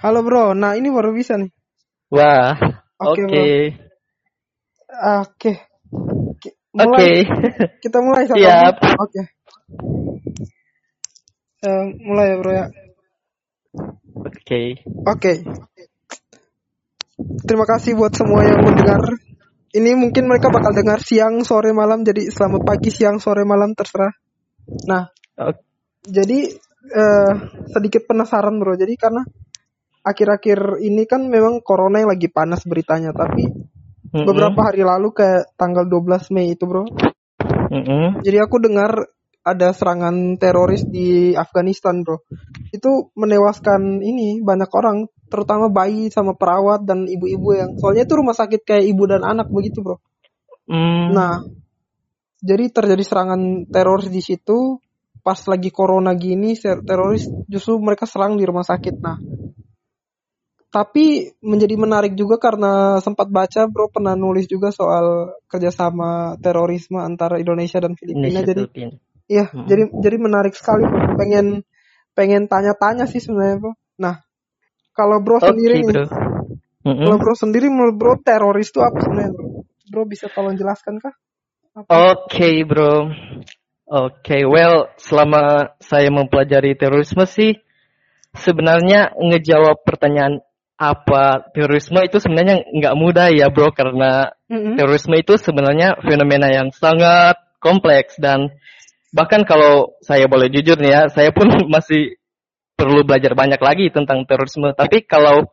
Halo bro, nah ini baru bisa nih. Wah, Oke, oke. Oke. Oke. Kita mulai sama Siap. Oke. Eh, mulai ya bro ya. Oke. Oke. Terima kasih buat semua yang mendengar. Ini mungkin mereka bakal dengar siang, sore, malam. Jadi selamat pagi, siang, sore, malam terserah. Nah, Oke. jadi eh, sedikit penasaran bro. Jadi karena akhir-akhir ini kan memang corona yang lagi panas beritanya. Tapi Mm-mm. beberapa hari lalu kayak tanggal 12 Mei itu bro. Mm-mm. Jadi aku dengar ada serangan teroris di Afghanistan bro. Itu menewaskan ini banyak orang, terutama bayi sama perawat dan ibu-ibu yang soalnya itu rumah sakit kayak ibu dan anak begitu bro. Mm. Nah, jadi terjadi serangan teroris di situ pas lagi corona gini teroris justru mereka serang di rumah sakit. Nah, tapi menjadi menarik juga karena sempat baca bro pernah nulis juga soal kerjasama terorisme antara Indonesia dan Filipina. Indonesia Jadi Filipina. Iya, Mm-mm. jadi jadi menarik sekali. Bro. Pengen pengen tanya-tanya sih sebenarnya, Bro. Nah, kalau Bro Oke, sendiri nih, bro. Mm-mm. kalau Bro sendiri menurut Bro teroris itu apa sebenarnya, Bro? Bro bisa tolong jelaskan kah? Oke, bro. Oke, well, selama saya mempelajari terorisme sih, sebenarnya ngejawab pertanyaan apa terorisme itu sebenarnya nggak mudah ya, bro, karena Mm-mm. terorisme itu sebenarnya fenomena yang sangat kompleks dan bahkan kalau saya boleh jujur nih ya, saya pun masih perlu belajar banyak lagi tentang terorisme. Tapi kalau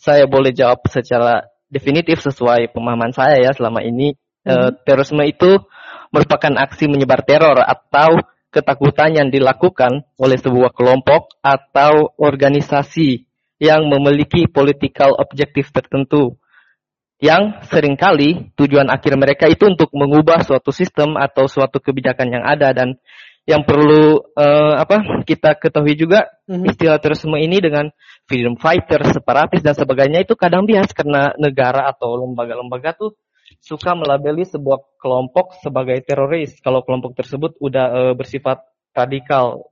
saya boleh jawab secara definitif sesuai pemahaman saya ya selama ini, eh, terorisme itu merupakan aksi menyebar teror atau ketakutan yang dilakukan oleh sebuah kelompok atau organisasi yang memiliki political objektif tertentu yang sering kali tujuan akhir mereka itu untuk mengubah suatu sistem atau suatu kebijakan yang ada dan yang perlu eh, apa kita ketahui juga Mhm. istilah terorisme ini dengan freedom fighter, separatis dan sebagainya itu kadang bias karena negara atau lembaga-lembaga tuh suka melabeli sebuah kelompok sebagai teroris kalau kelompok tersebut udah eh, bersifat radikal.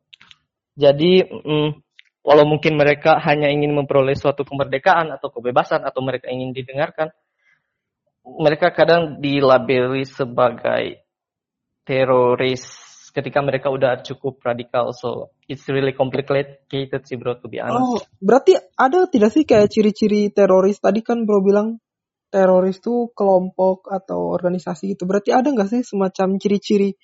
Jadi mm, walau mungkin mereka hanya ingin memperoleh suatu kemerdekaan atau kebebasan atau mereka ingin didengarkan, mereka kadang dilabeli sebagai teroris ketika mereka udah cukup radikal. So it's really complicated sih bro to be honest. Oh, berarti ada tidak sih kayak ciri-ciri teroris? Tadi kan Bro bilang teroris tuh kelompok atau organisasi gitu. Berarti ada nggak sih semacam ciri-ciri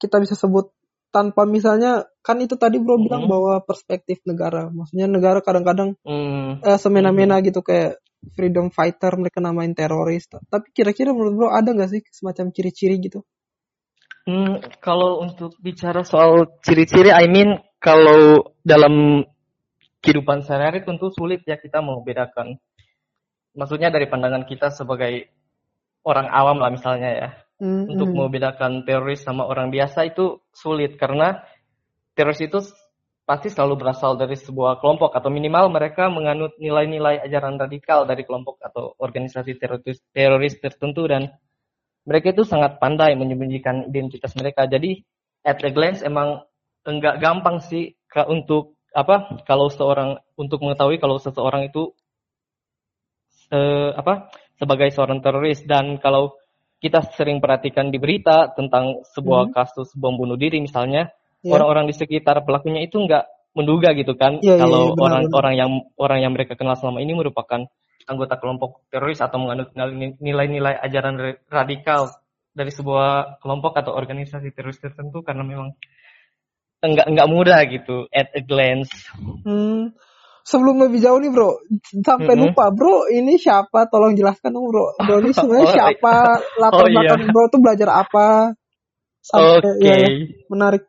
kita bisa sebut tanpa misalnya kan itu tadi Bro bilang Mhm. bahwa perspektif negara. Maksudnya negara kadang-kadang Hmm, eh, semena-mena gitu kayak freedom fighter mereka namain teroris. Tapi kira-kira menurut bro ada nggak sih semacam ciri-ciri gitu? hmm, kalau untuk bicara soal ciri-ciri, I mean kalau dalam kehidupan sehari-hari tentu sulit ya kita membedakan. Maksudnya dari pandangan kita sebagai orang awam lah misalnya ya. Hmm, untuk membedakan teroris sama orang biasa itu sulit karena teroris itu pasti selalu berasal dari sebuah kelompok atau minimal mereka menganut nilai-nilai ajaran radikal dari kelompok atau organisasi teroris, teroris tertentu dan mereka itu sangat pandai menyembunyikan identitas mereka. Jadi at a glance emang enggak gampang sih untuk apa kalau seorang untuk mengetahui kalau seseorang itu eh, apa sebagai seorang teroris dan kalau kita sering perhatikan di berita tentang sebuah Mhm. kasus bom bunuh diri misalnya Ya. orang-orang di sekitar pelakunya itu nggak menduga gitu kan Iya, iya, kalau iya, benar, orang-orang yang orang yang mereka kenal selama ini merupakan anggota kelompok teroris atau menganut nilai-nilai ajaran ra- radikal dari sebuah kelompok atau organisasi teroris tertentu karena memang enggak enggak mudah gitu at a glance. Hmm. Sebelum lebih jauh nih bro, sampai Mm-mm. lupa bro, ini siapa? Tolong jelaskan dong bro. Bro ini sebenarnya Oh, siapa? Latar oh, iya. belakang bro tuh belajar apa? Oke. iya, iya, menarik.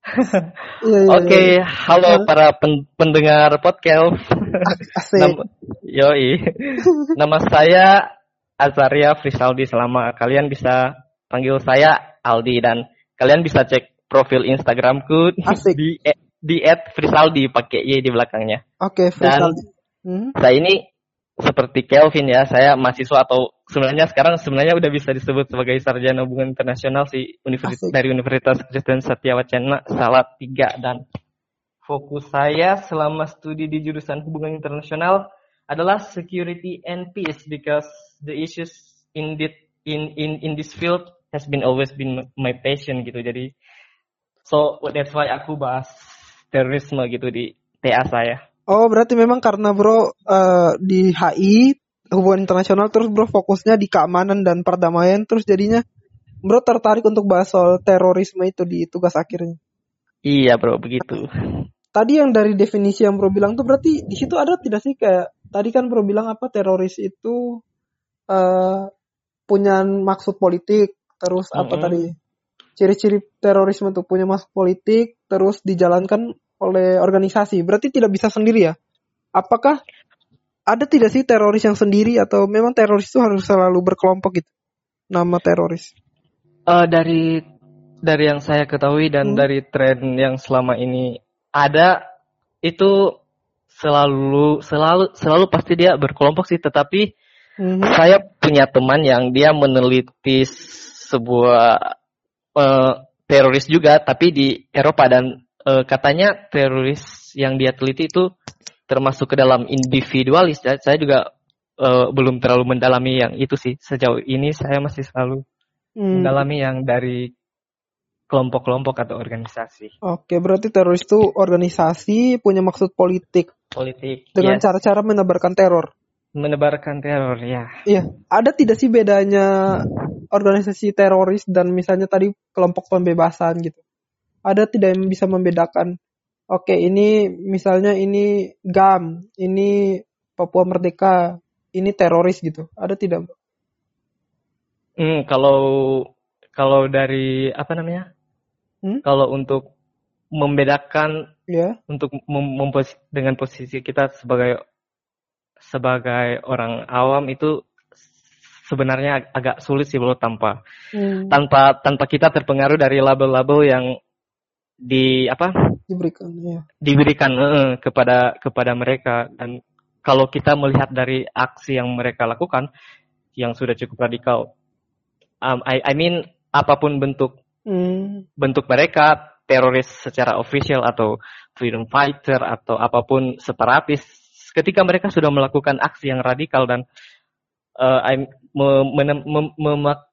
Iya, iya, Oke, iya. halo para pen- pendengar podcast. Asik. Nama, yoi. Nama saya Azaria Frisaldi. Selama kalian bisa panggil saya Aldi dan kalian bisa cek profil Instagramku Asik. di di @frisaldi pakai y di belakangnya. Oke, Dan Faisal. Hmm. saya ini seperti Kelvin ya, saya mahasiswa atau sebenarnya sekarang sebenarnya udah bisa disebut sebagai sarjana hubungan internasional sih universitas Asik. dari Universitas Kristen Satya Wacana Salatiga dan fokus saya selama studi di jurusan hubungan internasional adalah security and peace because the issues in this in in in this field has been always been my passion gitu. Jadi so that's why aku bahas terorisme gitu di TA saya. Oh, berarti memang karena bro uh, di HI hubungan internasional terus bro fokusnya di keamanan dan perdamaian terus jadinya bro tertarik untuk bahas soal terorisme itu di tugas akhirnya. Iya bro, begitu. Tadi yang dari definisi yang bro bilang tuh berarti di situ ada tidak sih kayak tadi kan bro bilang apa teroris itu uh, punya maksud politik terus apa mm -hmm. tadi ciri-ciri terorisme tuh punya maksud politik terus dijalankan oleh organisasi. Berarti tidak bisa sendiri ya? Apakah ada tidak sih teroris yang sendiri atau memang teroris itu harus selalu berkelompok gitu? Nama teroris? Uh, dari dari yang saya ketahui dan hmm. dari tren yang selama ini ada itu selalu selalu selalu pasti dia berkelompok sih tetapi hmm. saya punya teman yang dia meneliti sebuah uh, teroris juga tapi di Eropa dan uh, katanya teroris yang dia teliti itu termasuk ke dalam individualis. Ya. Saya juga uh, belum terlalu mendalami yang itu sih. Sejauh ini saya masih selalu hmm. mendalami yang dari kelompok-kelompok atau organisasi. Oke, berarti teroris itu organisasi punya maksud politik. Politik. Dengan cara-cara yes. menebarkan teror. Menebarkan teror, ya. Iya. Ada tidak sih bedanya organisasi teroris dan misalnya tadi kelompok pembebasan gitu? ada tidak yang bisa membedakan oke ini misalnya ini GAM ini Papua Merdeka ini teroris gitu ada tidak hmm, kalau kalau dari apa namanya hmm? kalau untuk membedakan ya untuk mem dengan posisi kita sebagai sebagai orang awam itu sebenarnya agak sulit sih bro tanpa hmm. tanpa tanpa kita terpengaruh dari label-label yang di apa diberikan ya. diberikan uh, kepada kepada mereka dan kalau kita melihat dari aksi yang mereka lakukan yang sudah cukup radikal um, I, I mean apa pun bentuk hmm. bentuk mereka teroris secara official atau freedom fighter atau apa pun separatis ketika mereka sudah melakukan aksi yang radikal dan uh, I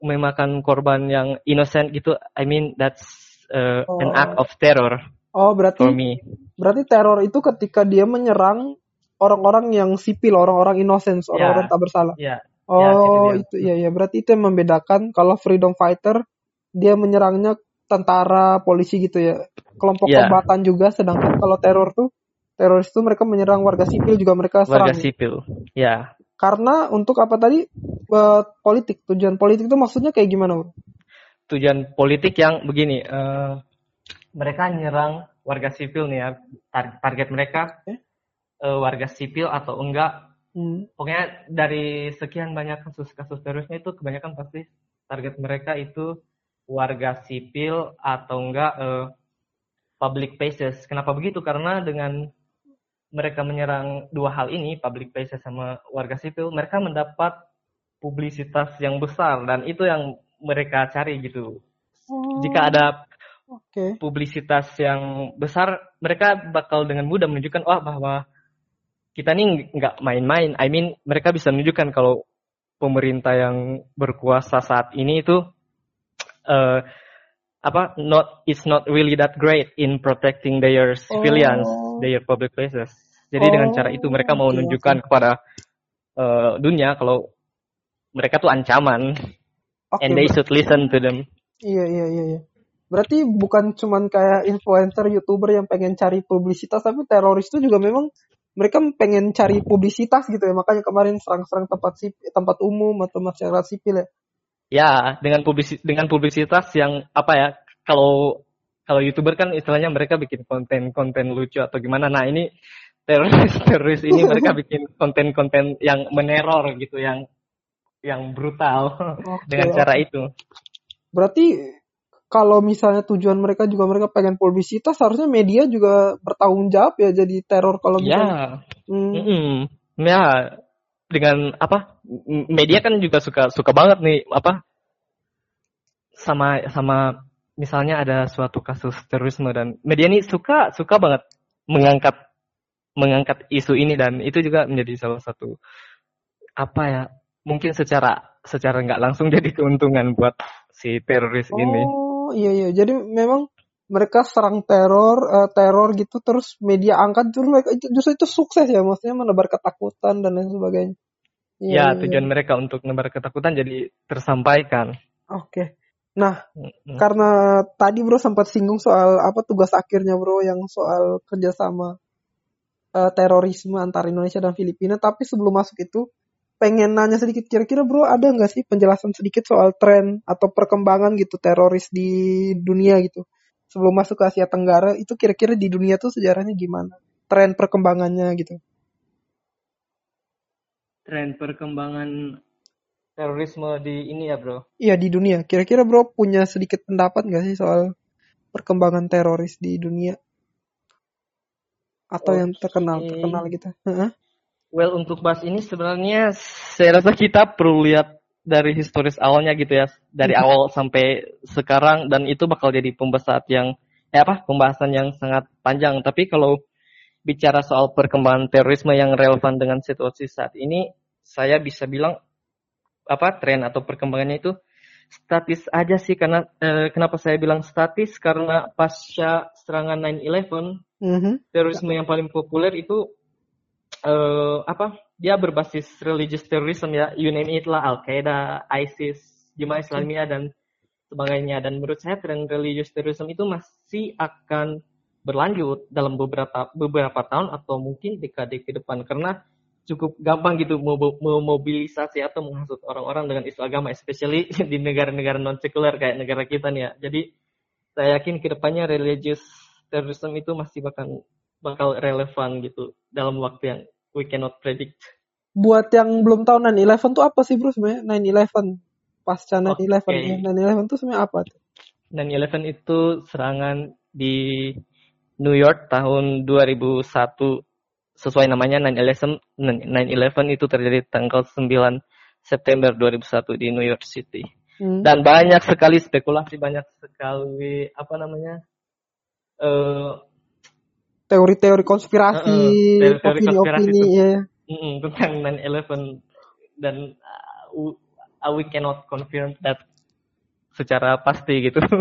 memakan korban yang innocent gitu I mean that's uh, oh. an act of terror. Oh, berarti for me. Berarti teror itu ketika dia menyerang orang-orang yang sipil, orang-orang innocent, orang-orang yeah. tak bersalah. Yeah. Oh, yeah, itu ya ya berarti itu yang membedakan kalau freedom fighter dia menyerangnya tentara, polisi gitu ya. Kelompok yeah. kombatan juga sedangkan kalau teror tuh teroris itu mereka menyerang warga sipil juga mereka serang. Warga sipil. Ya. Karena untuk apa tadi uh, politik, tujuan politik itu maksudnya kayak gimana, Bro? tujuan politik yang begini, uh, mereka nyerang warga sipil nih ya, tar target mereka uh, warga sipil atau enggak. Hmm. Pokoknya dari sekian banyak kasus-kasus terorisme itu kebanyakan pasti target mereka itu warga sipil atau enggak uh, public places. Kenapa begitu? Karena dengan mereka menyerang dua hal ini, public places sama warga sipil, mereka mendapat publisitas yang besar dan itu yang mereka cari gitu. Oh. Jika ada okay. publisitas yang besar, mereka bakal dengan mudah menunjukkan wah bahwa kita nih nggak main-main. I mean, mereka bisa menunjukkan kalau pemerintah yang berkuasa saat ini itu uh, apa not it's not really that great in protecting their civilians, oh. their public places. Jadi oh. dengan cara itu mereka mau menunjukkan okay. kepada uh, dunia kalau mereka tuh ancaman. Okay, and they should listen to them. Iya iya iya. iya. Berarti bukan cuman kayak influencer, youtuber yang pengen cari publisitas, tapi teroris itu juga memang mereka pengen cari publisitas gitu ya. Makanya kemarin serang-serang tempat sipil, tempat umum atau masyarakat sipil ya. Ya, dengan publisitas dengan publisitas yang apa ya? Kalau kalau youtuber kan istilahnya mereka bikin konten-konten lucu atau gimana. Nah ini teroris teroris ini mereka bikin konten-konten yang meneror gitu, yang yang brutal okay, dengan cara itu. Berarti kalau misalnya tujuan mereka juga mereka pengen publisitas, harusnya media juga bertanggung jawab ya jadi teror kalau misalnya. Ya. Hmm. Mm -hmm. Ya, dengan apa? Media kan juga suka suka banget nih apa? Sama sama misalnya ada suatu kasus terorisme dan media ini suka suka banget mengangkat mengangkat isu ini dan itu juga menjadi salah satu apa ya mungkin secara secara nggak langsung jadi keuntungan buat si teroris oh, ini. Oh iya iya. Jadi memang mereka serang teror uh, teror gitu terus media angkat justru mereka justru itu sukses ya maksudnya menebar ketakutan dan lain sebagainya. Iya, ya, iya, tujuan iya. mereka untuk menebar ketakutan jadi tersampaikan. Oke. Okay. Nah, mm-hmm. karena tadi bro sempat singgung soal apa tugas akhirnya bro yang soal kerjasama uh, terorisme antara Indonesia dan Filipina, tapi sebelum masuk itu pengen nanya sedikit kira-kira bro ada nggak sih penjelasan sedikit soal tren atau perkembangan gitu teroris di dunia gitu sebelum masuk ke Asia Tenggara itu kira-kira di dunia tuh sejarahnya gimana? Tren perkembangannya gitu. Tren perkembangan terorisme di ini ya bro? Iya di dunia. Kira-kira bro punya sedikit pendapat nggak sih soal perkembangan teroris di dunia? Atau okay. yang terkenal terkenal gitu. Well untuk bahas ini sebenarnya saya rasa kita perlu lihat dari historis awalnya gitu ya dari hmm. awal sampai sekarang dan itu bakal jadi pembahasan yang eh apa pembahasan yang sangat panjang tapi kalau bicara soal perkembangan terorisme yang relevan dengan situasi saat ini saya bisa bilang apa tren atau perkembangannya itu statis aja sih karena eh, kenapa saya bilang statis karena pasca serangan 9/11 mm-hmm. terorisme yang paling populer itu uh, apa dia berbasis religious terrorism ya. You name it lah Al Qaeda ISIS Jemaah Islamiyah dan sebagainya. Dan menurut saya tren religious terrorism itu masih akan berlanjut dalam beberapa beberapa tahun atau mungkin dekade ke depan. Karena cukup gampang gitu memobilisasi atau menghasut orang-orang dengan isu agama especially di negara-negara non sekuler kayak negara kita nih ya. Jadi saya yakin ke depannya religious terrorism itu masih bakal bakal relevan gitu dalam waktu yang we cannot predict. Buat yang belum tahu 9/11 tuh apa sih bro sebenarnya 9/11 pasca 9/11 okay. 9/11 tuh sebenarnya apa tuh? 9/11 itu serangan di New York tahun 2001 sesuai namanya 9/11 9/11 itu terjadi tanggal 9 September 2001 di New York City. Hmm. Dan banyak sekali spekulasi, banyak sekali apa namanya? Uh, teori-teori konspirasi, uh, teori opini-opini ya. Mm, tentang 9/11 dan uh, uh, we cannot confirm that secara pasti gitu.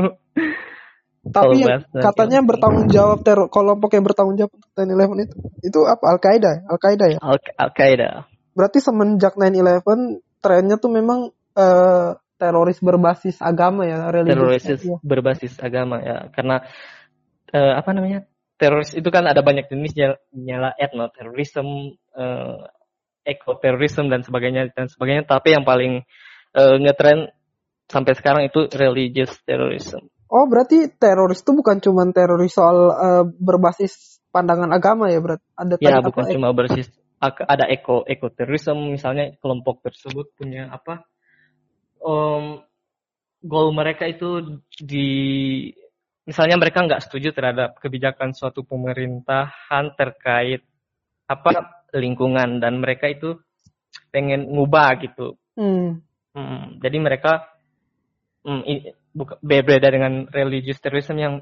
Tapi yang katanya yang bertanggung jawab teror kelompok yang bertanggung jawab untuk 9/11 itu itu apa? Al Qaeda Al Qaeda ya? Al Qaeda berarti semenjak 9/11 trennya tuh memang uh, teroris berbasis agama ya teroris ya. berbasis agama ya. Karena uh, apa namanya teroris itu kan ada banyak jenisnya nyala etnoterorisme, uh, ekoterorisme dan sebagainya dan sebagainya. Tapi yang paling uh, ngetren sampai sekarang itu religious terrorism. Oh berarti teroris itu bukan cuma teroris soal uh, berbasis pandangan agama ya berat? Ada ya bukan apa, cuma berbasis ada eko ekoterorisme misalnya kelompok tersebut punya apa um, goal mereka itu di misalnya mereka nggak setuju terhadap kebijakan suatu pemerintahan terkait apa lingkungan dan mereka itu pengen ngubah gitu. Hmm. Hmm, jadi mereka hmm, buka, berbeda dengan religious terrorism yang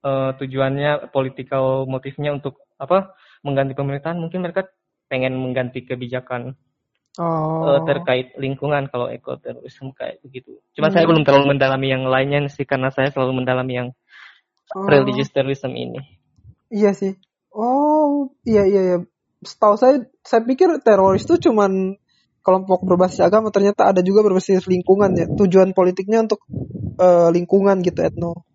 uh, tujuannya political motifnya untuk apa mengganti pemerintahan mungkin mereka pengen mengganti kebijakan oh. uh, terkait lingkungan kalau ekoterorisme kayak begitu. Cuma hmm. saya belum terlalu mendalami yang lainnya sih karena saya selalu mendalami yang oh. religious terrorism ini. Iya sih. Oh, iya iya iya. Setahu saya saya pikir teroris itu cuman kelompok berbasis agama ternyata ada juga berbasis lingkungan ya. Tujuan politiknya untuk uh, lingkungan gitu etno.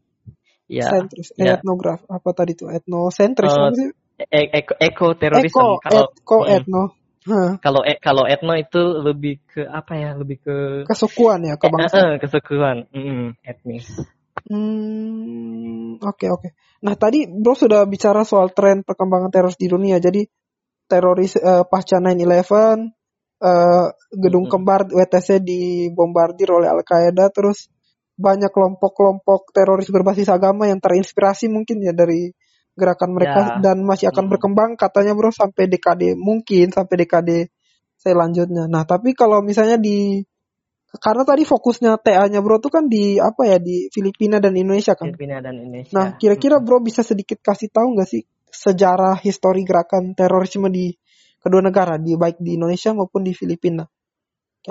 Ya. Sentris, ya. etnograf apa tadi tuh etnosentris uh, sih? E eko, eko terorisme kalau eko hmm. etno. Huh. Kalau e kalau etno itu lebih ke apa ya? Lebih ke kesukuan ya, kebangsaan. Eh, eh, kesukuan, mm, etnis. Hmm, oke okay, oke. Okay. Nah tadi Bro sudah bicara soal tren perkembangan teroris di dunia. Jadi teroris uh, pasca 9/11, uh, gedung kembar WTC dibombardir oleh Al Qaeda, terus banyak kelompok-kelompok teroris berbasis agama yang terinspirasi mungkin ya dari gerakan mereka ya. dan masih akan hmm. berkembang katanya Bro sampai dekade mungkin sampai dekade selanjutnya. Nah tapi kalau misalnya di karena tadi fokusnya TA-nya bro tuh kan di apa ya di Filipina dan Indonesia kan. Filipina dan Indonesia. Nah kira-kira bro bisa sedikit kasih tahu nggak sih sejarah histori gerakan terorisme di kedua negara, di baik di Indonesia maupun di Filipina.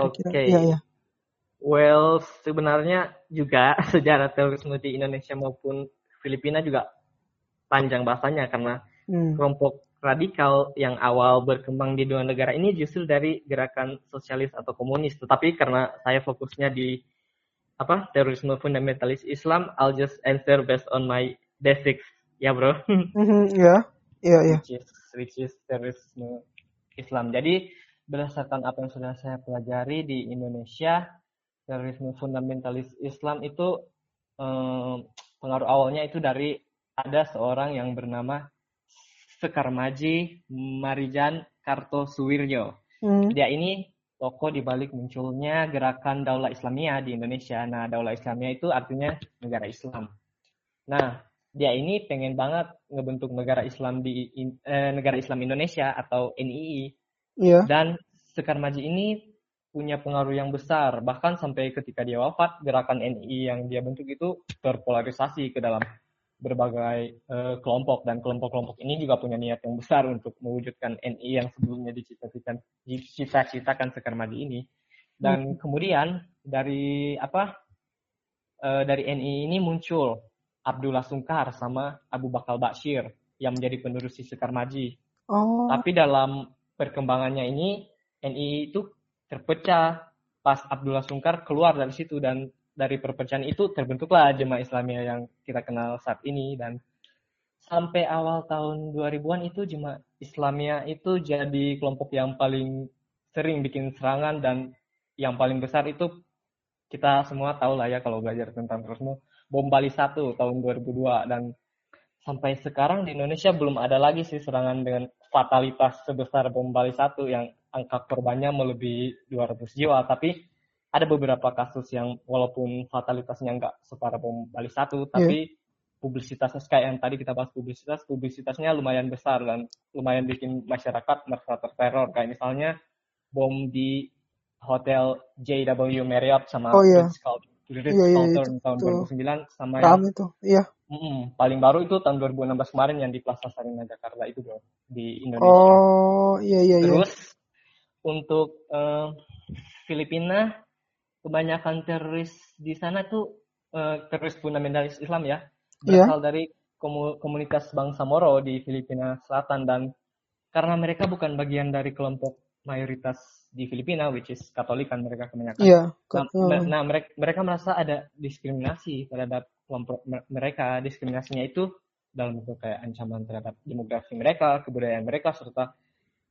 Oke. Iya, iya. Well, sebenarnya juga sejarah terorisme di Indonesia maupun Filipina juga panjang bahasanya karena Hmm. kelompok radikal yang awal berkembang di dua negara ini justru dari gerakan sosialis atau komunis. Tetapi karena saya fokusnya di apa terorisme fundamentalis Islam, I'll just answer based on my basics, ya bro. Mhm, ya. Iya, iya. which is which is terorisme Islam. Jadi berdasarkan apa yang sudah saya pelajari di Indonesia, terorisme fundamentalis Islam itu eh, pengaruh awalnya itu dari ada seorang yang bernama Sekar Maji Marijan Kartosuwiryo. Hmm. Dia ini tokoh di balik munculnya gerakan Daulah Islamiyah di Indonesia. Nah, Daulah Islamiyah itu artinya negara Islam. Nah, dia ini pengen banget ngebentuk negara Islam di eh, negara Islam Indonesia atau NII Iya. dan Sekar Maji ini punya pengaruh yang besar bahkan sampai ketika dia wafat gerakan NII yang dia bentuk itu terpolarisasi ke dalam berbagai eh, kelompok dan kelompok-kelompok ini juga punya niat yang besar untuk mewujudkan NII yang sebelumnya dicita-citakan dicita-citakan Sekar Maji ini. Dan kemudian dari apa eh, dari NII ini muncul Abdullah Sungkar sama Abu Bakal Bashir yang menjadi penerus si Sekar Maji Oh. tapi dalam perkembangannya ini NII itu terpecah pas Abdullah Sungkar keluar dari situ dan dari perpecahan itu terbentuklah Jemaah Islamiyah yang kita kenal saat ini. Dan sampai awal tahun 2000-an itu Jemaah Islamiyah itu jadi kelompok yang paling sering bikin serangan dan yang paling besar itu kita semua tahu lah ya kalau belajar tentang terorisme bom Bali 1 tahun 2002 dan sampai sekarang di Indonesia belum ada lagi sih serangan dengan fatalitas sebesar bom Bali 1 yang angka korbannya melebihi 200 jiwa. Tapi ada beberapa kasus yang walaupun fatalitasnya nggak separah bom Bali 1 tapi publisitasnya kayak yang tadi kita bahas publisitas publisitasnya lumayan besar dan lumayan bikin masyarakat merasa terteror kayak misalnya bom di hotel JW Marriott sama Oh, iya. Ritz-Carlton Iya, iya, itu- tahun itu 2009 sama yang itu. Iya. Mm-mm, paling baru itu tahun 2016 kemarin yang di Plaza Sarina Jakarta itu bro di Indonesia. Oh, iya iya iya. Terus untuk eh, Filipina kebanyakan teroris di sana tuh eh, teroris fundamentalis Islam ya Iya. berasal dari komu- komunitas bangsa Moro di Filipina Selatan dan karena mereka bukan bagian dari kelompok mayoritas di Filipina which is Katolik kan mereka kebanyakan. Iya. Nah, nah, mereka, mereka merasa ada diskriminasi terhadap kelompok me- mereka. Diskriminasinya itu dalam bentuk kayak ancaman terhadap demografi mereka, kebudayaan mereka, serta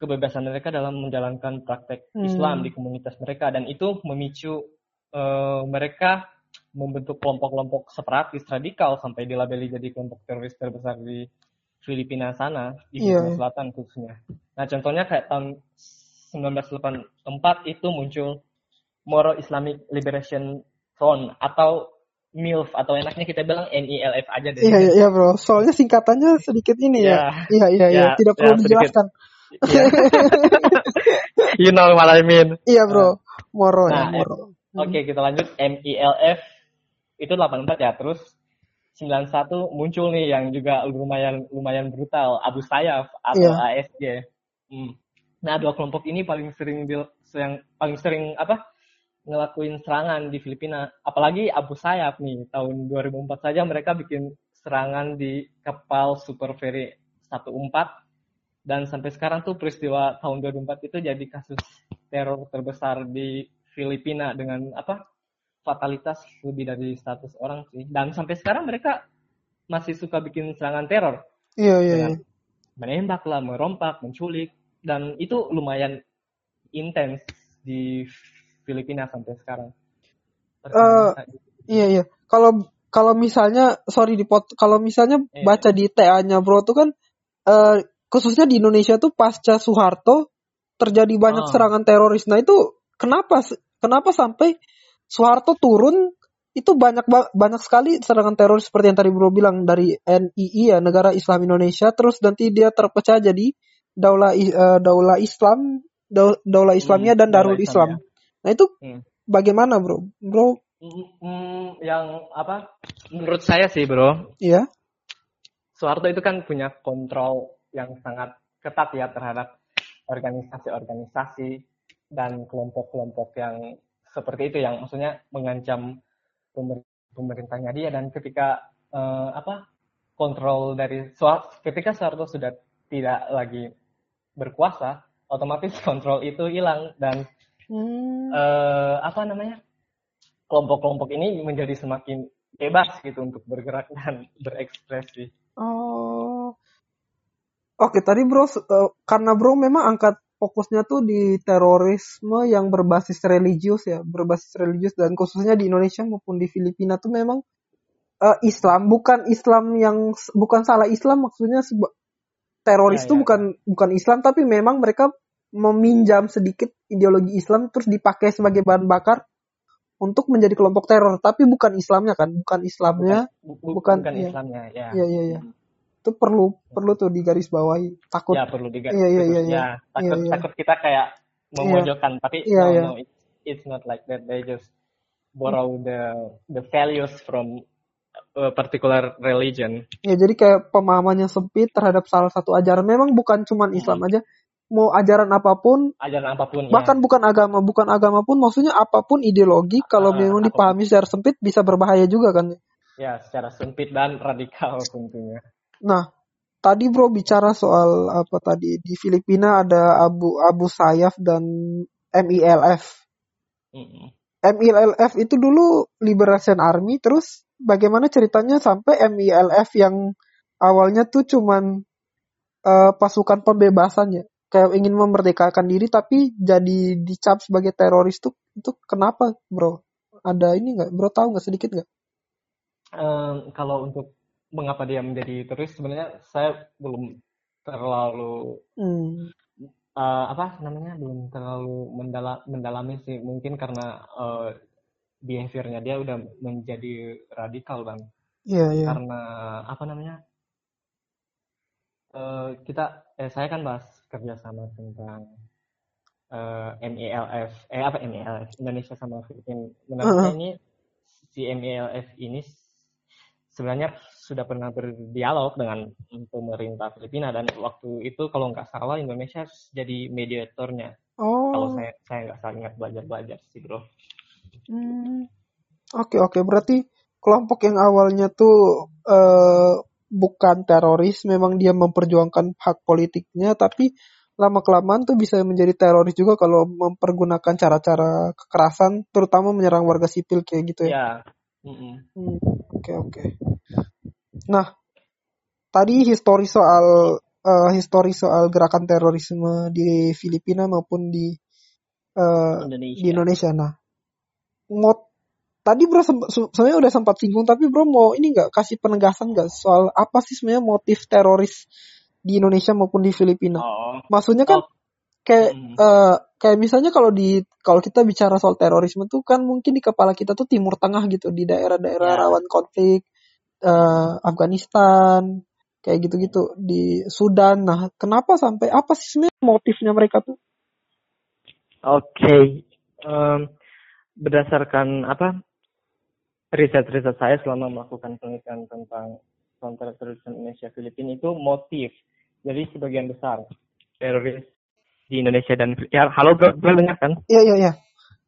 kebebasan mereka dalam menjalankan praktek Hmm. Islam di komunitas mereka. Dan itu memicu eh, mereka membentuk kelompok-kelompok separatis radikal sampai dilabeli jadi kelompok teroris terbesar di Filipina sana, di Iya, Filipina iya. Selatan khususnya. Nah, contohnya kayak tahun 1984 itu muncul Moro Islamic Liberation Front atau MILF atau enaknya kita bilang NILF aja deh. Iya iya iya bro. Soalnya singkatannya sedikit ini ya. Iya iya iya. Ya, Tidak ya, perlu sedikit. dijelaskan. Iya. you know what I mean. Iya bro. Moro ya Nah, Moro. Oke, kita lanjut MILF itu 84 ya. Terus 91 muncul nih yang juga lumayan lumayan brutal, Abu Sayyaf atau Iya. ASG. Hmm. Nah, dua kelompok ini paling sering di, yang paling sering apa? ngelakuin serangan di Filipina. Apalagi Abu Sayyaf nih, tahun 2004 saja mereka bikin serangan di kapal Super Ferry 14 dan sampai sekarang tuh peristiwa tahun 2004 itu jadi kasus teror terbesar di Filipina dengan apa fatalitas lebih dari 100 orang sih dan sampai sekarang mereka masih suka bikin serangan teror Iya iya iya. menembak lah merompak menculik dan itu lumayan intens di Filipina sampai sekarang Eh, Iya iya. Kalau kalau misalnya sorry dipot kalau misalnya Iya. baca di TA-nya bro tuh kan eh, khususnya di Indonesia tuh pasca Soeharto terjadi banyak Oh. serangan teroris. Nah itu kenapa kenapa sampai Soeharto turun itu banyak ba- banyak sekali serangan teroris seperti yang tadi bro bilang dari NII ya negara Islam Indonesia terus nanti dia terpecah jadi daulah eh, daulah Islam Dau- daulah Islamiyah dan Hmm, Daulah Darul Islam. Nah itu Hmm. bagaimana bro? Bro, Mm, mm, yang apa menurut saya sih bro iya. Soeharto itu kan punya kontrol yang sangat ketat ya terhadap organisasi-organisasi dan kelompok-kelompok yang seperti itu yang maksudnya mengancam pemerintahnya dia dan ketika uh, apa kontrol dari ketika Soeharto sudah tidak lagi berkuasa otomatis kontrol itu hilang dan hmm. uh, apa namanya kelompok-kelompok ini menjadi semakin bebas gitu untuk bergerak dan berekspresi. Oh, oke tadi bro uh, karena bro memang angkat fokusnya tuh di terorisme yang berbasis religius ya, berbasis religius dan khususnya di Indonesia maupun di Filipina tuh memang uh, Islam bukan Islam yang bukan salah Islam maksudnya teroris ya, ya. bukan bukan Islam tapi memang mereka meminjam sedikit ideologi Islam terus dipakai sebagai bahan bakar untuk menjadi kelompok teror tapi bukan Islamnya kan bukan Islamnya bukan, bu, bukan, bukan ya. Islamnya ya ya ya, ya. Hmm itu perlu perlu tuh digaris bawahi takut ya perlu digaris iya, iya, iya, iya. Ya, takut iya, iya. takut kita kayak memojokkan iya. tapi iya, no, iya. no it's, it's not like that they just borrow the the values from a particular religion ya jadi kayak pemahamannya sempit terhadap salah satu ajaran memang bukan cuman hmm. Islam aja mau ajaran apa pun ajaran apa pun bahkan ya. bukan agama bukan agama pun maksudnya apa pun ideologi kalau uh, memang dipahami secara sempit bisa berbahaya juga kan ya secara sempit dan radikal tentunya Nah, tadi bro bicara soal apa tadi di Filipina ada Abu Abu Sayyaf dan MILF. Mm-hmm. MILF itu dulu Liberation Army, terus bagaimana ceritanya sampai MILF yang awalnya tuh cuman uh, pasukan pembebasan ya, kayak ingin memerdekakan diri tapi jadi dicap sebagai teroris tuh itu kenapa bro? Ada ini nggak? Bro tahu nggak sedikit nggak? Um, kalau untuk mengapa dia menjadi teroris sebenarnya saya belum terlalu hmm. uh, apa namanya belum terlalu mendala mendalami sih mungkin karena uh, behaviornya dia udah menjadi radikal bang yeah, yeah. karena apa namanya uh, kita eh saya kan bahas kerjasama tentang uh, MELF eh apa MELF Indonesia sama Filipina menurut uh -huh. ini si MELF ini sebenarnya sudah pernah berdialog dengan pemerintah Filipina dan waktu itu kalau nggak salah Indonesia jadi mediatornya. Oh. Kalau saya saya nggak salah ingat belajar-belajar sih bro. Hmm. Oke okay, oke okay. berarti kelompok yang awalnya tuh uh, bukan teroris, memang dia memperjuangkan hak politiknya, tapi lama kelamaan tuh bisa menjadi teroris juga kalau mempergunakan cara-cara kekerasan, terutama menyerang warga sipil kayak gitu ya. Ya. Mm -mm. Hmm. Oke oke. Nah, tadi histori soal uh, histori soal gerakan terorisme di Filipina maupun di uh, Indonesia. di Indonesia. Nah, mot tadi bro sebenarnya udah sempat singgung tapi bro mau ini nggak kasih penegasan nggak soal apa sih sebenarnya motif teroris di Indonesia maupun di Filipina? Oh. Maksudnya kan oh. kayak hmm. uh, kayak misalnya kalau di kalau kita bicara soal terorisme tuh kan mungkin di kepala kita tuh Timur Tengah gitu di daerah-daerah yeah. rawan konflik uh, Afghanistan kayak gitu-gitu di Sudan. Nah, kenapa sampai apa sih sebenarnya motifnya mereka tuh? Oke, okay. um, berdasarkan apa riset-riset saya selama melakukan penelitian tentang counter terorisme Indonesia Filipina itu motif. Jadi sebagian besar teroris di Indonesia dan ya halo bro, bro dengar kan? Iya iya iya.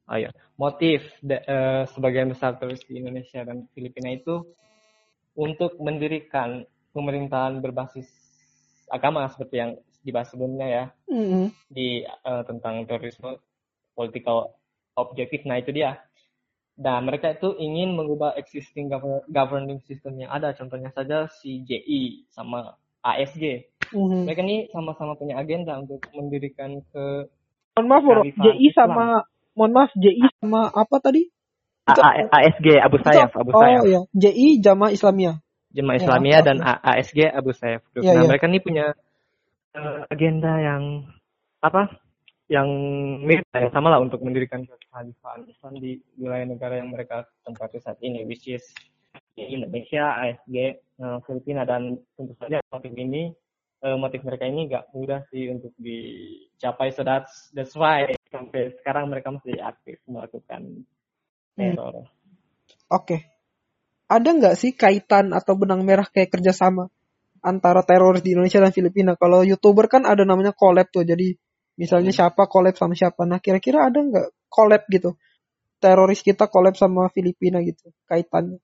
Oh iya, motif de, uh, sebagian besar teroris di Indonesia dan Filipina itu untuk mendirikan pemerintahan berbasis agama seperti yang dibahas sebelumnya ya mm-hmm. di uh, tentang terorisme political objektif. Nah itu dia. Dan mereka itu ingin mengubah existing governing system yang ada. Contohnya saja si JI sama ASG Mm-hmm. Mereka ini sama-sama punya agenda untuk mendirikan ke Mohon maaf, bro. JI sama mohon maaf, JI sama apa tadi? ASG Abu Sayyaf, Abu Sayyaf. Oh iya, JI Jamaah Islamiyah. Jamaah ya, Islamiyah ya, dan ASG Abu Sayyaf. Ya, nah, ya. mereka ini punya uh, agenda yang apa? Yang mirip yang sama lah untuk mendirikan kekhalifahan Islam di wilayah negara yang mereka tempati saat ini, which is Indonesia, ASG, uh, Filipina dan tentu saja motif ini uh, motif mereka ini gak mudah sih untuk dicapai so that's that's why sampai sekarang mereka masih aktif melakukan hmm. teror. Hmm. Oke. Okay. Ada nggak sih kaitan atau benang merah kayak kerjasama antara teroris di Indonesia dan Filipina. Kalau youtuber kan ada namanya collab tuh. Jadi misalnya Hmm. siapa collab sama siapa. Nah kira-kira ada nggak collab gitu? Teroris kita collab sama Filipina gitu kaitannya.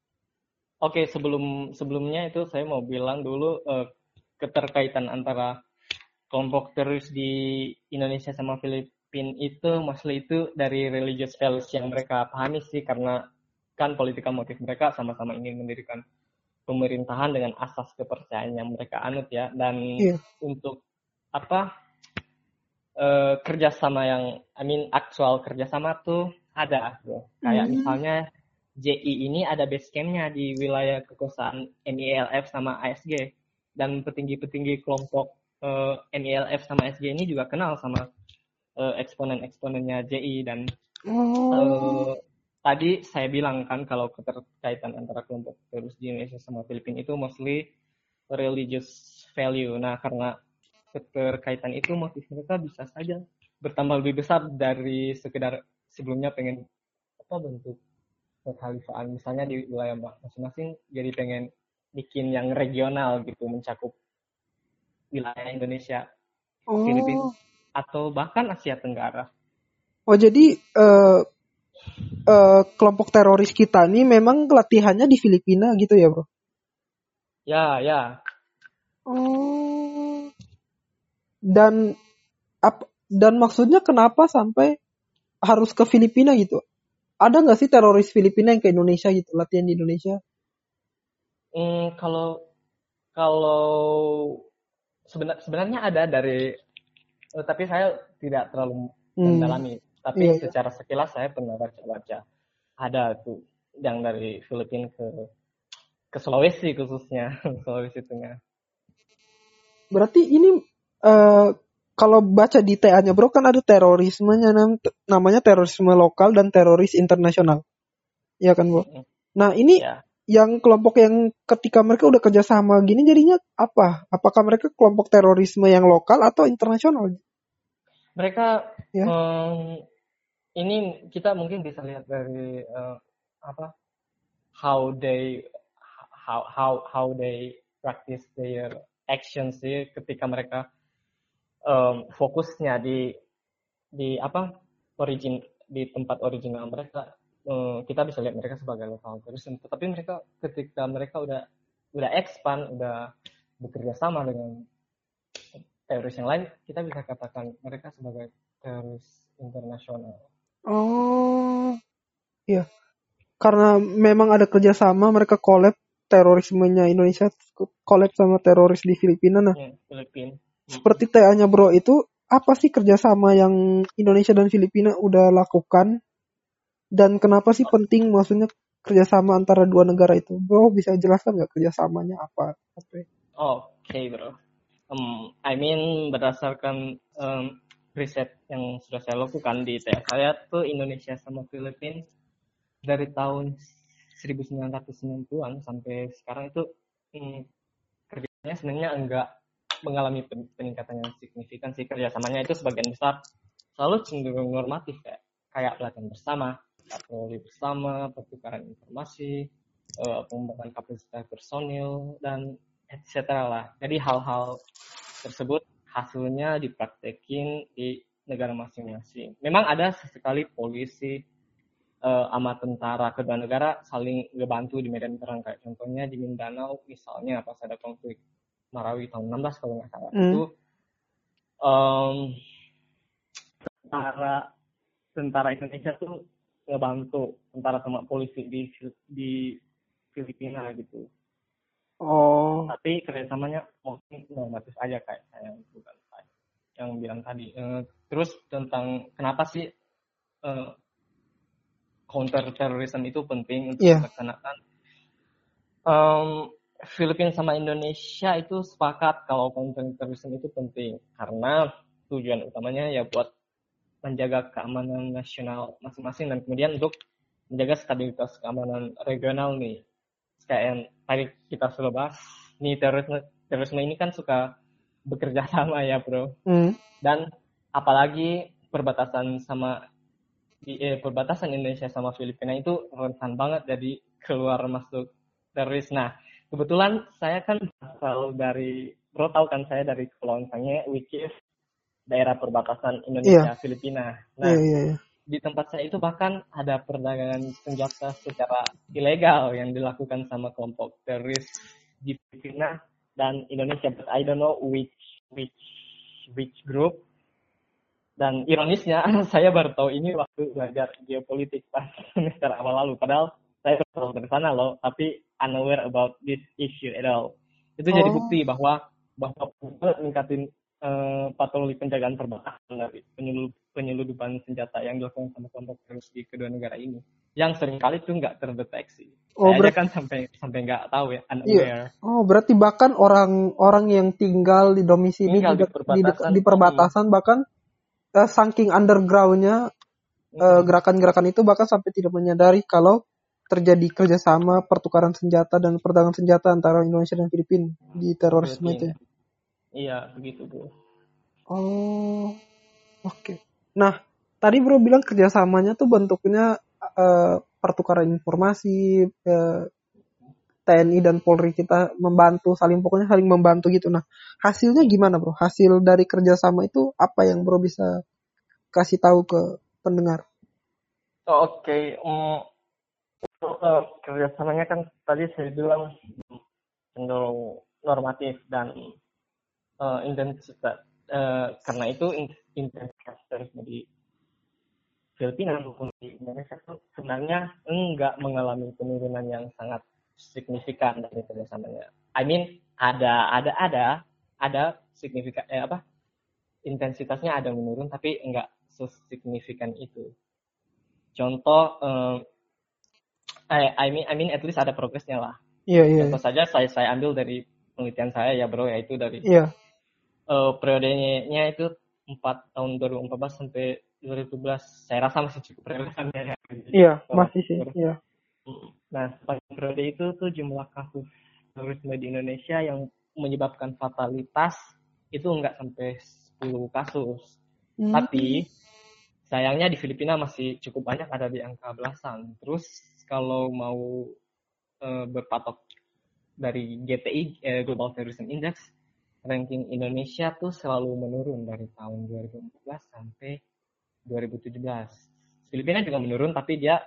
Oke, sebelum sebelumnya itu saya mau bilang dulu eh, keterkaitan antara kelompok teroris di Indonesia sama Filipina itu mostly itu dari religious values yang mereka pahami sih karena kan politika motif mereka sama-sama ingin mendirikan pemerintahan dengan asas kepercayaan yang mereka anut ya dan Iya. untuk apa eh, kerjasama yang I mean aktual kerjasama tuh ada bro kayak Hmm. misalnya JI ini ada base campnya di wilayah kekuasaan MILF sama ASG dan petinggi-petinggi kelompok eh, MILF sama ASG ini juga kenal sama eh, eksponen-eksponennya JI dan Oh. eh, tadi saya bilang kan kalau keterkaitan antara kelompok teroris di Indonesia sama Filipina itu mostly religious value. Nah, karena keterkaitan itu motif mereka bisa saja bertambah lebih besar dari sekedar sebelumnya pengen apa bentuk kekhalifaan misalnya di wilayah masing-masing jadi pengen bikin yang regional gitu mencakup wilayah Indonesia, Oh. Filipina atau bahkan Asia Tenggara. Oh jadi eh eh, kelompok teroris kita nih memang latihannya di Filipina gitu ya bro? Ya, ya. Oh. Dan ap, dan maksudnya kenapa sampai harus ke Filipina gitu? Ada nggak sih teroris Filipina yang ke Indonesia gitu latihan di Indonesia? Hmm, kalau kalau sebenar, sebenarnya ada dari eh, tapi saya tidak terlalu Hmm. mendalami. Tapi Iya, iya. secara sekilas saya pernah baca-baca ada tuh yang dari Filipina ke ke Sulawesi khususnya Sulawesi Tengah. Berarti ini eh kalau baca di TA-nya bro kan ada terorismenya nam- namanya terorisme lokal dan teroris internasional. Iya kan bro? Mm. Nah ini Ya. Yang kelompok yang ketika mereka udah kerjasama gini jadinya apa? Apakah mereka kelompok terorisme yang lokal atau internasional? Mereka Ya. em, ini kita mungkin bisa lihat dari eh, apa how they how how how they practice their actions sih ketika mereka em, fokusnya di di apa origin di tempat original mereka em, kita bisa lihat mereka sebagai lokal terrorism tetapi mereka ketika mereka udah udah expand udah bekerja sama dengan teroris yang lain kita bisa katakan mereka sebagai teroris internasional. Oh, iya. Karena memang ada kerjasama mereka collab terorismenya Indonesia collab sama teroris di Filipina. Nah, ya, Filipina. Seperti TA-nya bro itu apa sih kerjasama yang Indonesia dan Filipina udah lakukan dan kenapa sih penting maksudnya kerjasama antara dua negara itu bro bisa jelaskan nggak kerjasamanya apa Oke. Oke bro. Um, I mean berdasarkan um, riset yang sudah saya lakukan di TA saya tuh Indonesia sama Filipina dari tahun 1990-an sampai sekarang itu hmm, kerjanya sebenarnya enggak mengalami pen- peningkatan yang signifikan sih kerjasamanya itu sebagian besar selalu cenderung normatif kayak kayak pelatihan bersama, patroli bersama, pertukaran informasi, eh, pengembangan kapasitas personil dan etc. lah. Jadi hal-hal tersebut hasilnya dipraktekin di negara masing-masing. Memang ada sesekali polisi eh, sama tentara kedua negara saling ngebantu di medan perang kayak contohnya di Mindanao misalnya pas ada konflik Marawi tahun 16 kalau nggak salah Hmm. itu em, tentara tentara Indonesia tuh ngebantu tentara sama polisi di di Filipina gitu. Oh. Tapi kerjasamanya mungkin normatif aja kayak saya bukan saya. Yang bilang tadi Eh, terus tentang kenapa sih eh, counter terrorism itu penting untuk Iya. dilaksanakan? Em, Filipina sama Indonesia itu sepakat kalau counter terrorism itu penting. Karena tujuan utamanya ya buat menjaga keamanan nasional masing-masing dan kemudian untuk menjaga stabilitas keamanan regional nih. Kayak yang tadi kita sudah bahas nih terorisme terorisme ini kan suka bekerja sama ya bro. Hmm. dan apalagi perbatasan sama di eh, perbatasan Indonesia sama Filipina itu rentan banget jadi keluar masuk teroris. Nah kebetulan saya kan asal dari bro tahu kan saya dari Kepulauan Sangihe which is daerah perbatasan Indonesia Filipina. Nah, Iya, iya, iya. di tempat saya itu bahkan ada perdagangan senjata secara ilegal yang dilakukan sama kelompok teroris di Filipina dan Indonesia but I don't know which which which group dan ironisnya saya baru tahu ini waktu belajar geopolitik pas semester awal lalu padahal saya berasal dari sana loh tapi unaware about this issue at all itu jadi Oh. bukti bahwa bahwa meningkatin eh, patroli penjagaan perbatasan dari penyelud- penyeludupan senjata yang dilakukan sama kelompok teroris di kedua negara ini yang sering kali tuh nggak terdeteksi. Oh, saya berarti kan sampai sampai nggak tahu ya unaware. Oh, berarti bahkan orang-orang yang tinggal di domisili Tinggal di, di dek- di, perbatasan. di perbatasan bahkan eh, saking undergroundnya eh, gerakan-gerakan itu bahkan sampai tidak menyadari kalau terjadi kerjasama pertukaran senjata dan perdagangan senjata antara Indonesia dan Filipina di terorisme itu. Ya. Iya, begitu bro. Oh, oke. Nah, tadi bro bilang kerjasamanya tuh bentuknya eh, pertukaran informasi, eh, TNI dan Polri kita membantu, saling pokoknya saling membantu gitu. Nah, hasilnya gimana bro? Hasil dari kerjasama itu apa yang bro bisa kasih tahu ke pendengar? Oh, Oke, mm, untuk eh, kerjasamanya kan tadi saya bilang cenderung normatif dan eh, intensitas. Eh, karena itu in- intensitas terorisme di Filipina maupun di Indonesia itu sebenarnya enggak mengalami penurunan yang sangat signifikan dari kerjasamanya. I mean ada ada ada ada signifikan eh apa intensitasnya ada menurun tapi enggak sesignifikan itu. Contoh eh, I, I mean I mean at least ada progresnya lah. Iya iya Contoh saja saya saya ambil dari penelitian saya ya bro yaitu dari iya. Eh, periodenya itu 4 tahun 2014 sampai 2012 saya rasa masih cukup relevan ya. Iya Oh, masih sih. Iya. Nah, sepanjang periode itu tuh jumlah kasus terorisme di Indonesia yang menyebabkan fatalitas itu enggak sampai 10 kasus. Hmm. Tapi sayangnya di Filipina masih cukup banyak ada di angka belasan. Terus kalau mau eh, berpatok dari GTI eh, Global Terrorism Index, ranking Indonesia tuh selalu menurun dari tahun 2014 sampai 2017. Filipina juga menurun tapi dia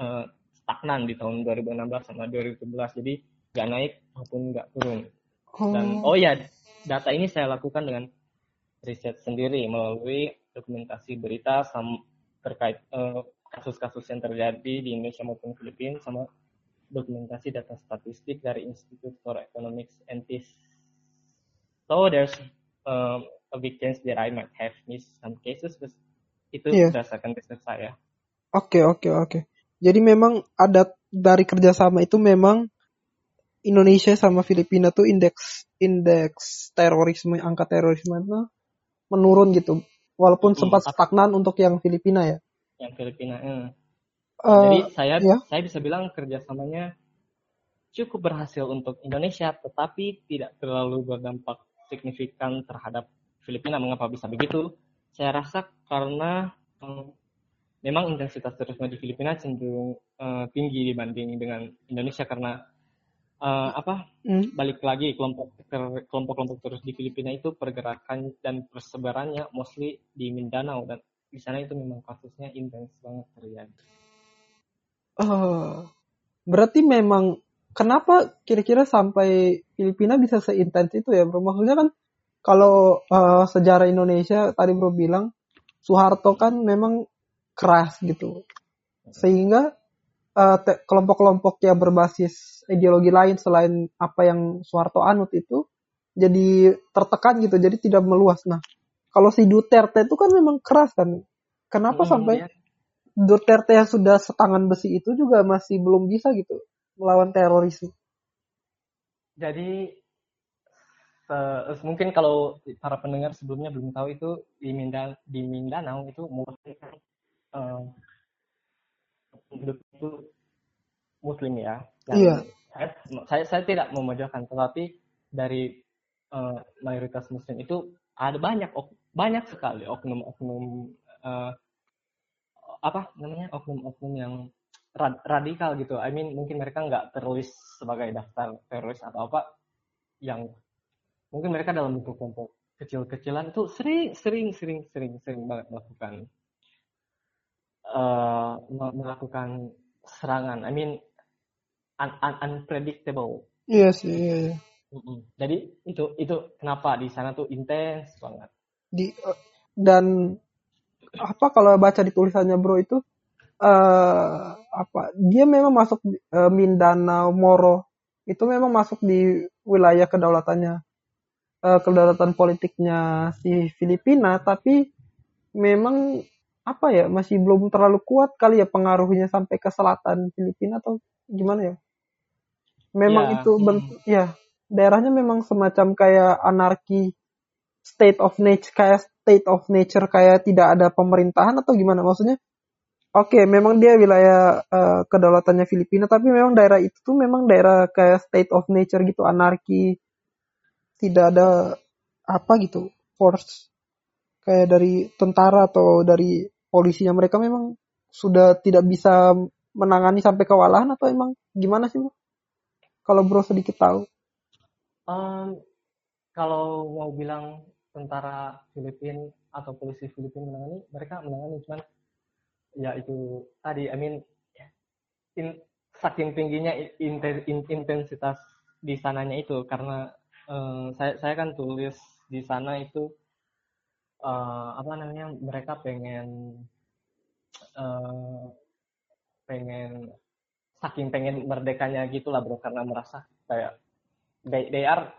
eh, stagnan di tahun 2016 sama 2017. Jadi nggak naik maupun nggak turun. Dan Oh, ya, data ini saya lakukan dengan riset sendiri melalui dokumentasi berita sama terkait eh, kasus-kasus yang terjadi di Indonesia maupun Filipina sama dokumentasi data statistik dari Institute for Economics and Peace. So there's um, a big chance that I might have missed some cases, but itu Iya. berdasarkan riset saya. Oke oke oke. Jadi memang ada dari kerjasama itu memang Indonesia sama Filipina tuh indeks indeks terorisme angka terorisme itu menurun gitu. Walaupun sempat stagnan untuk yang Filipina ya. Yang Filipina. eh. Eh, Jadi saya ya. saya bisa bilang kerjasamanya cukup berhasil untuk Indonesia, tetapi tidak terlalu berdampak signifikan terhadap Filipina. Mengapa bisa begitu? Saya rasa karena em, memang intensitas terorisme di Filipina cenderung eh, tinggi dibanding dengan Indonesia karena eh, apa? hmm, Balik lagi kelompok ter- kelompok-kelompok terus di Filipina itu pergerakan dan persebarannya mostly di Mindanao dan di sana itu memang kasusnya intens banget terjadi. eh, berarti memang kenapa kira-kira sampai Filipina bisa seintens itu ya bro? Maksudnya kan kalau eh, sejarah Indonesia tadi bro bilang Soeharto kan memang keras gitu. Sehingga eh, te- kelompok-kelompok yang berbasis ideologi lain selain apa yang Soeharto anut itu jadi tertekan gitu, jadi tidak meluas. Nah, kalau si Duterte itu kan memang keras kan. Kenapa Hmm, sampai dia- Duterte yang sudah setangan besi itu juga masih belum bisa gitu melawan terorisme? Jadi se- mungkin kalau para pendengar sebelumnya belum tahu itu di Mindan di Mindanao itu mostly kan eh, penduduk itu Muslim ya. Dan Iya. Saya, saya saya tidak memojokkan, tetapi dari eh, mayoritas Muslim itu ada banyak ok- banyak sekali oknum-oknum eh, apa namanya oknum-oknum yang rad- radikal gitu. I mean mungkin mereka nggak tertulis sebagai daftar teroris atau apa yang mungkin mereka dalam bentuk kelompok kecil-kecilan itu sering sering sering sering sering banget melakukan uh, melakukan serangan. I mean un un unpredictable. Iya sih, iya, iya. Jadi itu itu kenapa di sana tuh intens banget. Di uh, dan apa kalau baca di tulisannya bro itu uh, apa dia memang masuk uh, Mindanao Moro itu memang masuk di wilayah kedaulatannya uh, kedaulatan politiknya si Filipina tapi memang apa ya masih belum terlalu kuat kali ya pengaruhnya sampai ke selatan Filipina atau gimana ya memang ya. itu bentuk hmm. ya daerahnya memang semacam kayak anarki state of nature kayak state of nature kayak tidak ada pemerintahan atau gimana maksudnya oke okay, memang dia wilayah uh, kedaulatannya Filipina tapi memang daerah itu tuh memang daerah kayak state of nature gitu anarki. Tidak ada apa gitu force. Kayak dari tentara atau dari polisinya mereka memang sudah tidak bisa menangani sampai kewalahan atau emang gimana sih kalau bro sedikit tahu. Um, kalau mau bilang tentara Filipina atau polisi Filipina menangani, mereka menangani cuman ya itu tadi, I mean in, saking tingginya intensitas di sananya itu karena uh, saya saya kan tulis di sana itu uh, apa namanya mereka pengen uh, pengen saking pengen merdekanya gitulah bro karena merasa kayak they they are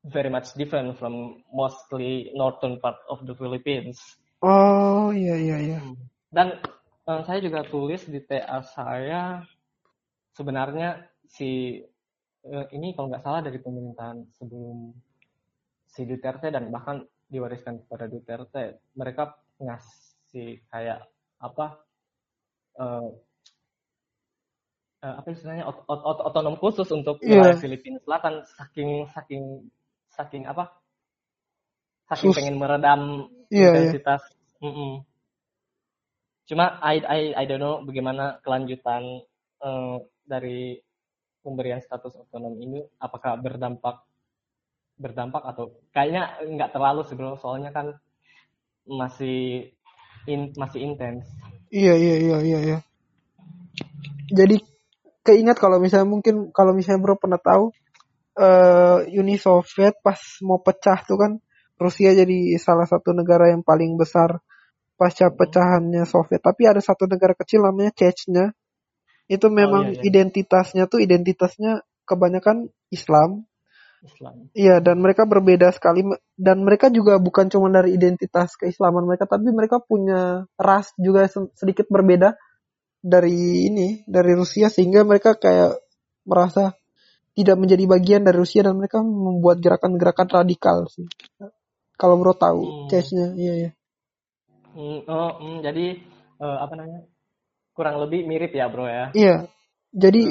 very much different from mostly northern part of the Philippines. Oh iya iya iya. Dan uh, saya juga tulis di TA saya sebenarnya si uh, ini kalau nggak salah dari pemerintahan sebelum si Duterte dan bahkan diwariskan kepada Duterte mereka ngasih kayak apa uh, uh, apa istilahnya ot ot ot otonom khusus untuk yeah. wilayah Filipina Selatan saking saking saking apa saking Sus. pengen meredam yeah, iya. intensitas yeah. Mm -mm. Cuma I I I don't know bagaimana kelanjutan uh, dari pemberian status otonom ini apakah berdampak berdampak atau kayaknya nggak terlalu bro. Soalnya kan masih in, masih intens. Iya iya iya iya iya. Jadi keingat kalau misalnya mungkin kalau misalnya bro pernah tahu uh, Uni Soviet pas mau pecah tuh kan Rusia jadi salah satu negara yang paling besar pasca pecahannya Soviet. Tapi ada satu negara kecil namanya Chechnya. Itu oh, memang oh, iya, iya. identitasnya tuh identitasnya kebanyakan Islam. Islam. Iya dan mereka berbeda sekali dan mereka juga bukan cuma dari identitas keislaman mereka tapi mereka punya ras juga sedikit berbeda dari ini dari Rusia sehingga mereka kayak merasa tidak menjadi bagian dari Rusia dan mereka membuat gerakan-gerakan radikal sih. Kalau bro tahu hmm. case-nya, iya ya. Hmm, oh, hmm, jadi uh, apa namanya? Kurang lebih mirip ya bro ya? Iya. Jadi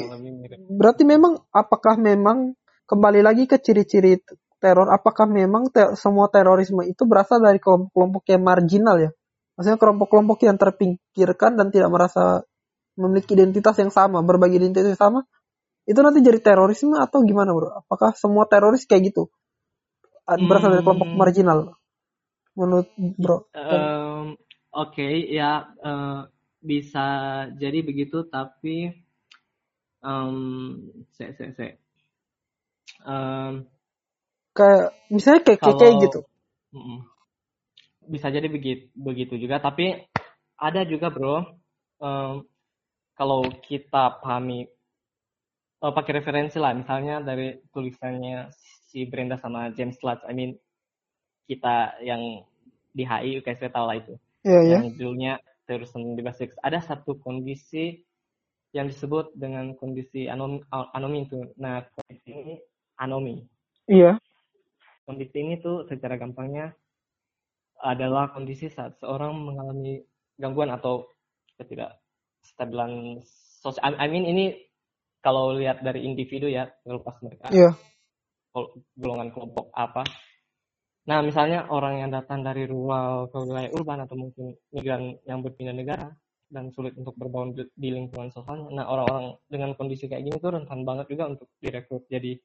berarti memang apakah memang kembali lagi ke ciri-ciri teror? Apakah memang te semua terorisme itu berasal dari kelompok-kelompok yang marginal ya? Maksudnya kelompok-kelompok yang terpinggirkan dan tidak merasa memiliki identitas yang sama, berbagi identitas yang sama, itu nanti jadi terorisme atau gimana bro? Apakah semua teroris kayak gitu? Berasal dari kelompok hmm. marginal? Menurut bro? Um, Oke, okay, ya uh, bisa jadi begitu, tapi um, saya, saya, saya. Um, kayak misalnya kayak kalau, kayak gitu. Bisa jadi begitu, begitu juga, tapi ada juga bro. Um, kalau kita pahami uh, pakai referensi lah misalnya dari tulisannya si Brenda sama James Lutz I mean kita yang di HI UKSW tahu lah itu yeah, yeah. yang judulnya Terrorism di Basics ada satu kondisi yang disebut dengan kondisi anomi, anomi itu nah kondisi ini anomi iya yeah. kondisi ini tuh secara gampangnya adalah kondisi saat seorang mengalami gangguan atau ketidak stabilan sosial. I mean ini kalau lihat dari individu ya terlepas mereka. Iya. Yeah. Golongan kelompok apa. Nah misalnya orang yang datang dari rural ke wilayah urban atau mungkin migran yang berpindah negara dan sulit untuk berbaur di, lingkungan sosialnya. Nah, orang-orang dengan kondisi kayak gini tuh rentan banget juga untuk direkrut jadi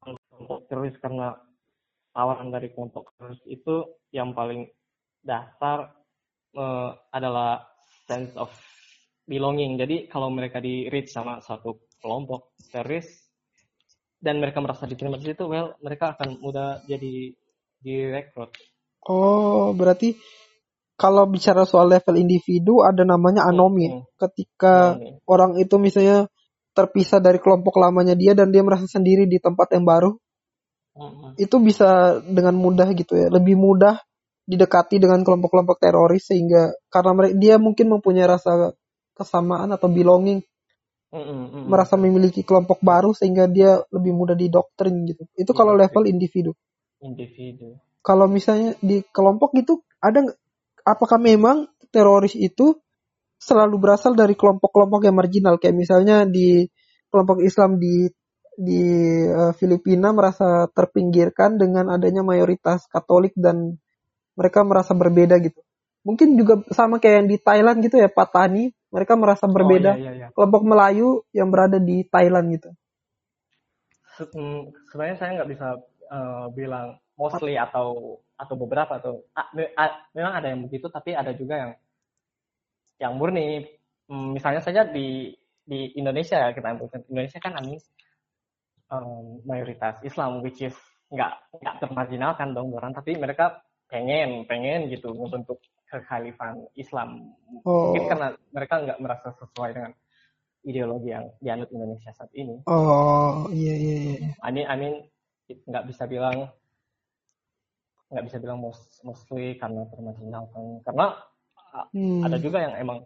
kelompok teroris karena tawaran dari kelompok teroris itu yang paling dasar uh, adalah sense of belonging. Jadi kalau mereka di reach sama satu kelompok teroris dan mereka merasa diterima di situ, well mereka akan mudah jadi direkrut. Oh, berarti kalau bicara soal level individu ada namanya anomi. Hmm. Ketika anomi. orang itu misalnya terpisah dari kelompok lamanya dia dan dia merasa sendiri di tempat yang baru, hmm. itu bisa dengan mudah gitu ya, lebih mudah didekati dengan kelompok-kelompok teroris sehingga karena mereka dia mungkin mempunyai rasa kesamaan atau belonging, hmm. merasa memiliki kelompok baru sehingga dia lebih mudah didoktrin gitu. Itu kalau level individu. Individu. Kalau misalnya di kelompok itu ada apakah memang teroris itu selalu berasal dari kelompok-kelompok yang marginal kayak misalnya di kelompok Islam di di uh, Filipina merasa terpinggirkan dengan adanya mayoritas Katolik dan mereka merasa berbeda gitu. Mungkin juga sama kayak yang di Thailand gitu ya Patani, mereka merasa oh, berbeda. Oh, iya, iya. Kelompok Melayu yang berada di Thailand gitu. Hmm, sebenarnya saya nggak bisa uh, bilang mostly atau atau beberapa atau a, a, memang ada yang begitu tapi ada juga yang yang murni. Hmm, misalnya saja di di Indonesia ya kita ambil Indonesia kan amin um, mayoritas Islam which is nggak nggak termarginalkan dong orang. Tapi mereka pengen pengen gitu membentuk kekhalifan Islam. Oh. mungkin karena mereka nggak merasa sesuai dengan ideologi yang dianut Indonesia saat ini. Oh iya iya iya. Amin amin nggak bisa bilang nggak bisa bilang mostly karena termarginalkan karena hmm. ada juga yang emang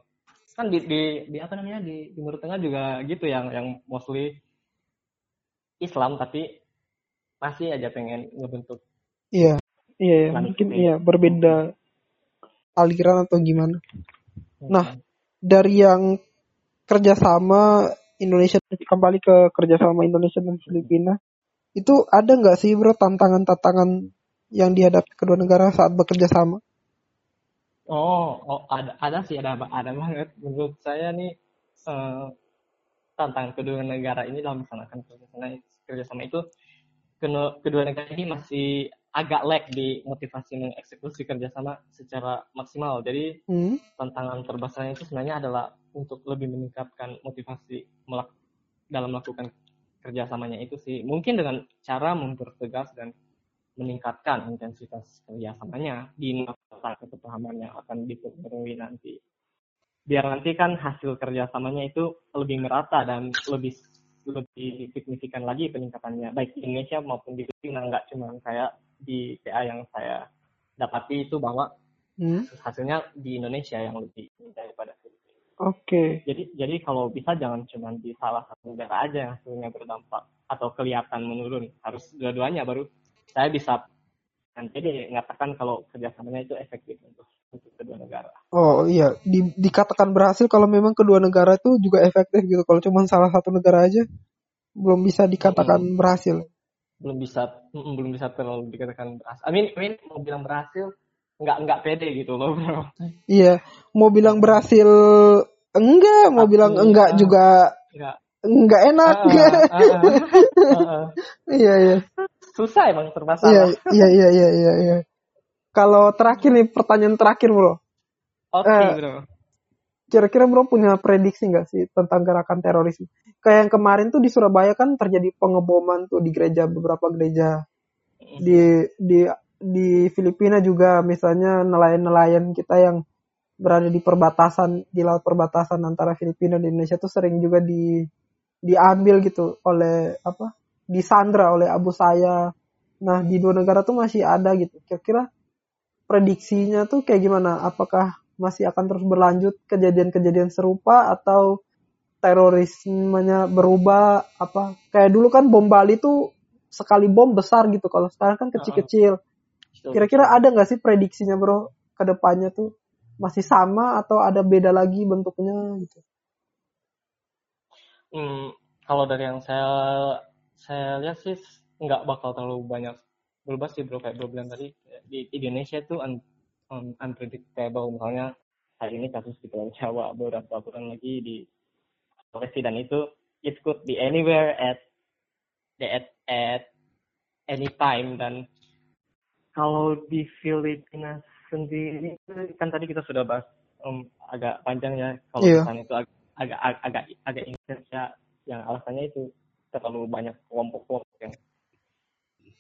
kan di, di di apa namanya di Timur Tengah juga gitu yang yang mostly Islam tapi masih aja pengen ngebentuk iya iya, iya. mungkin iya berbeda aliran atau gimana hmm. nah dari yang kerjasama Indonesia kembali ke kerjasama Indonesia dan Filipina itu ada nggak sih bro tantangan-tantangan yang dihadapi kedua negara saat bekerja sama? Oh, oh ada ada sih ada ada banget. Menurut saya nih uh, tantangan kedua negara ini dalam melaksanakan kerjasama kerjasama itu kedua, negara ini masih agak lag di motivasi mengeksekusi kerjasama secara maksimal. Jadi hmm. tantangan terbesarnya itu sebenarnya adalah untuk lebih meningkatkan motivasi melak dalam melakukan kerjasamanya itu sih. Mungkin dengan cara mempertegas dan meningkatkan intensitas kerjasamanya di masa kesepahaman yang akan dipenuhi nanti. Biar nanti kan hasil kerjasamanya itu lebih merata dan lebih lebih signifikan lagi peningkatannya baik di Indonesia maupun di Filipina nggak cuma kayak di PA yang saya dapati itu bahwa hmm? hasilnya di Indonesia yang lebih daripada. Oke. Okay. Jadi jadi kalau bisa jangan cuma di salah satu negara aja yang hasilnya berdampak atau kelihatan menurun harus dua-duanya baru saya bisa nanti mengatakan kalau kerjasamanya itu efektif untuk untuk kedua negara. Oh iya, di, dikatakan berhasil kalau memang kedua negara itu juga efektif gitu. Kalau cuma salah satu negara aja belum bisa dikatakan hmm. berhasil. Belum bisa, belum bisa terlalu dikatakan berhasil. Amin, Amin mau bilang berhasil nggak nggak pede gitu loh bro. Iya, mau bilang berhasil enggak, mau Tapi, bilang enggak juga enggak, enggak enak. Uh, uh, uh, uh, iya iya susah emang bermasalah. Iya, iya, iya, iya, iya. Kalau terakhir nih, pertanyaan terakhir, Bro. Oke, okay, uh, Bro. Kira-kira Bro punya prediksi nggak sih tentang gerakan teroris? Kayak yang kemarin tuh di Surabaya kan terjadi pengeboman tuh di gereja beberapa gereja. Di di di Filipina juga misalnya nelayan-nelayan kita yang berada di perbatasan di laut perbatasan antara Filipina dan Indonesia tuh sering juga di diambil gitu oleh apa disandra oleh Abu Sayyaf. Nah, di dua negara tuh masih ada gitu. Kira-kira prediksinya tuh kayak gimana? Apakah masih akan terus berlanjut kejadian-kejadian serupa atau terorismenya berubah apa? Kayak dulu kan bom Bali tuh sekali bom besar gitu. Kalau sekarang kan kecil-kecil. Kira-kira ada nggak sih prediksinya bro ke depannya tuh masih sama atau ada beda lagi bentuknya gitu? Hmm, kalau dari yang saya saya lihat sih nggak bakal terlalu banyak berubah sih bro. Kayak bro bilang tadi di Indonesia tuh un, un, unpredictable. Misalnya hari ini kasus di Pulau Jawa, beberapa bulan lagi di Sulawesi dan itu it could be anywhere at at at any time. Dan kalau di Filipina sendiri kan tadi kita sudah bahas um, agak panjang ya kalau misalnya itu ag- agak agak agak agak Indonesia yang alasannya itu terlalu banyak kelompok-kelompok yang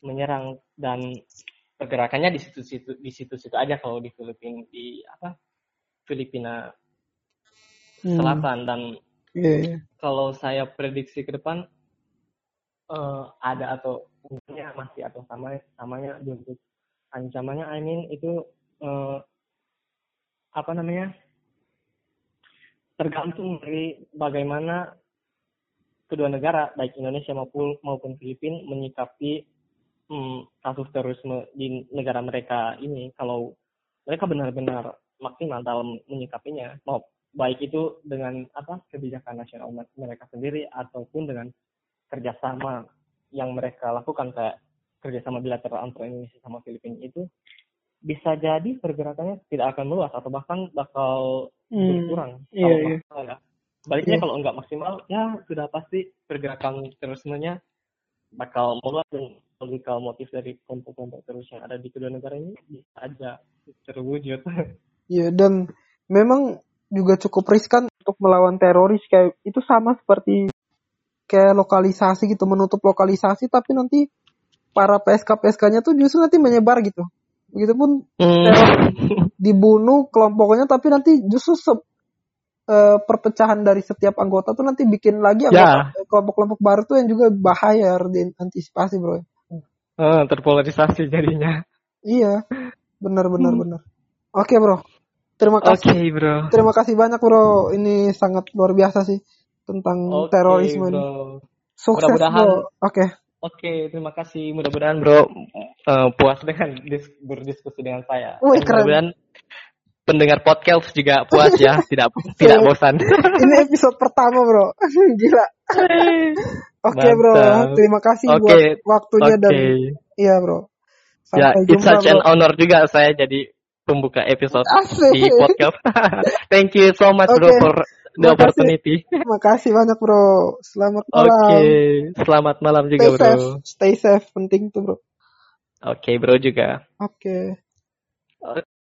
menyerang dan pergerakannya di situ-situ di situ-situ aja kalau di Filipina di apa Filipina Hmm. Selatan dan Iya, iya. kalau saya prediksi ke depan eh, ada atau mungkinnya masih atau sama samanya untuk ancamannya I mean itu eh, apa namanya tergantung dari bagaimana kedua negara baik Indonesia maupun maupun Filipina menyikapi hmm, kasus terorisme di negara mereka ini. Kalau mereka benar-benar maksimal dalam menyikapinya mau baik itu dengan apa kebijakan nasional mereka sendiri ataupun dengan kerjasama yang mereka lakukan kayak kerjasama bilateral antara Indonesia sama Filipina itu bisa jadi pergerakannya tidak akan meluas atau bahkan bakal Hmm. berkurang Iya, kalau iya. maksimal ya. Baliknya Iya. kalau nggak maksimal ya sudah pasti pergerakan terorismenya bakal meluas dan logikal motif dari kelompok-kelompok terus yang ada di kedua negara ini bisa aja terwujud. Iya, dan memang juga cukup riskan untuk melawan teroris kayak itu sama seperti kayak lokalisasi gitu menutup lokalisasi tapi nanti para PSK PSK-nya tuh justru nanti menyebar gitu. Begitupun Hmm. dibunuh kelompoknya tapi nanti justru se- eh, perpecahan dari setiap anggota tuh nanti bikin lagi anggota kelompok-kelompok baru tuh yang juga bahaya harus diantisipasi bro. Eh, terpolarisasi jadinya. Iya, benar benar benar. Oke bro, terima kasih. Oke bro. Terima kasih banyak bro. Ini sangat luar biasa sih tentang Oke terorisme ini. bro. Sukses Mudah-mudahan- bro. Oke. Oke, terima kasih. Mudah-mudahan bro eh, puas dengan dis- berdiskusi dengan saya. Wih, Dan keren. Mudah-mudahan pendengar podcast juga puas ya, tidak tidak bosan. Ini episode pertama bro. Gila. Oke bro. Mantap. Terima kasih Oke. buat waktunya Oke. dan iya bro. Ya, Sampai it's jumpa such an bro. honor juga saya jadi pembuka episode Asik. di podcast. Thank you so much bro Oke. for the opportunity. Terima kasih banyak bro. Selamat Oke, malam. selamat malam juga Stay bro. safe. Stay safe. Penting tuh bro. Oke bro juga. Oke.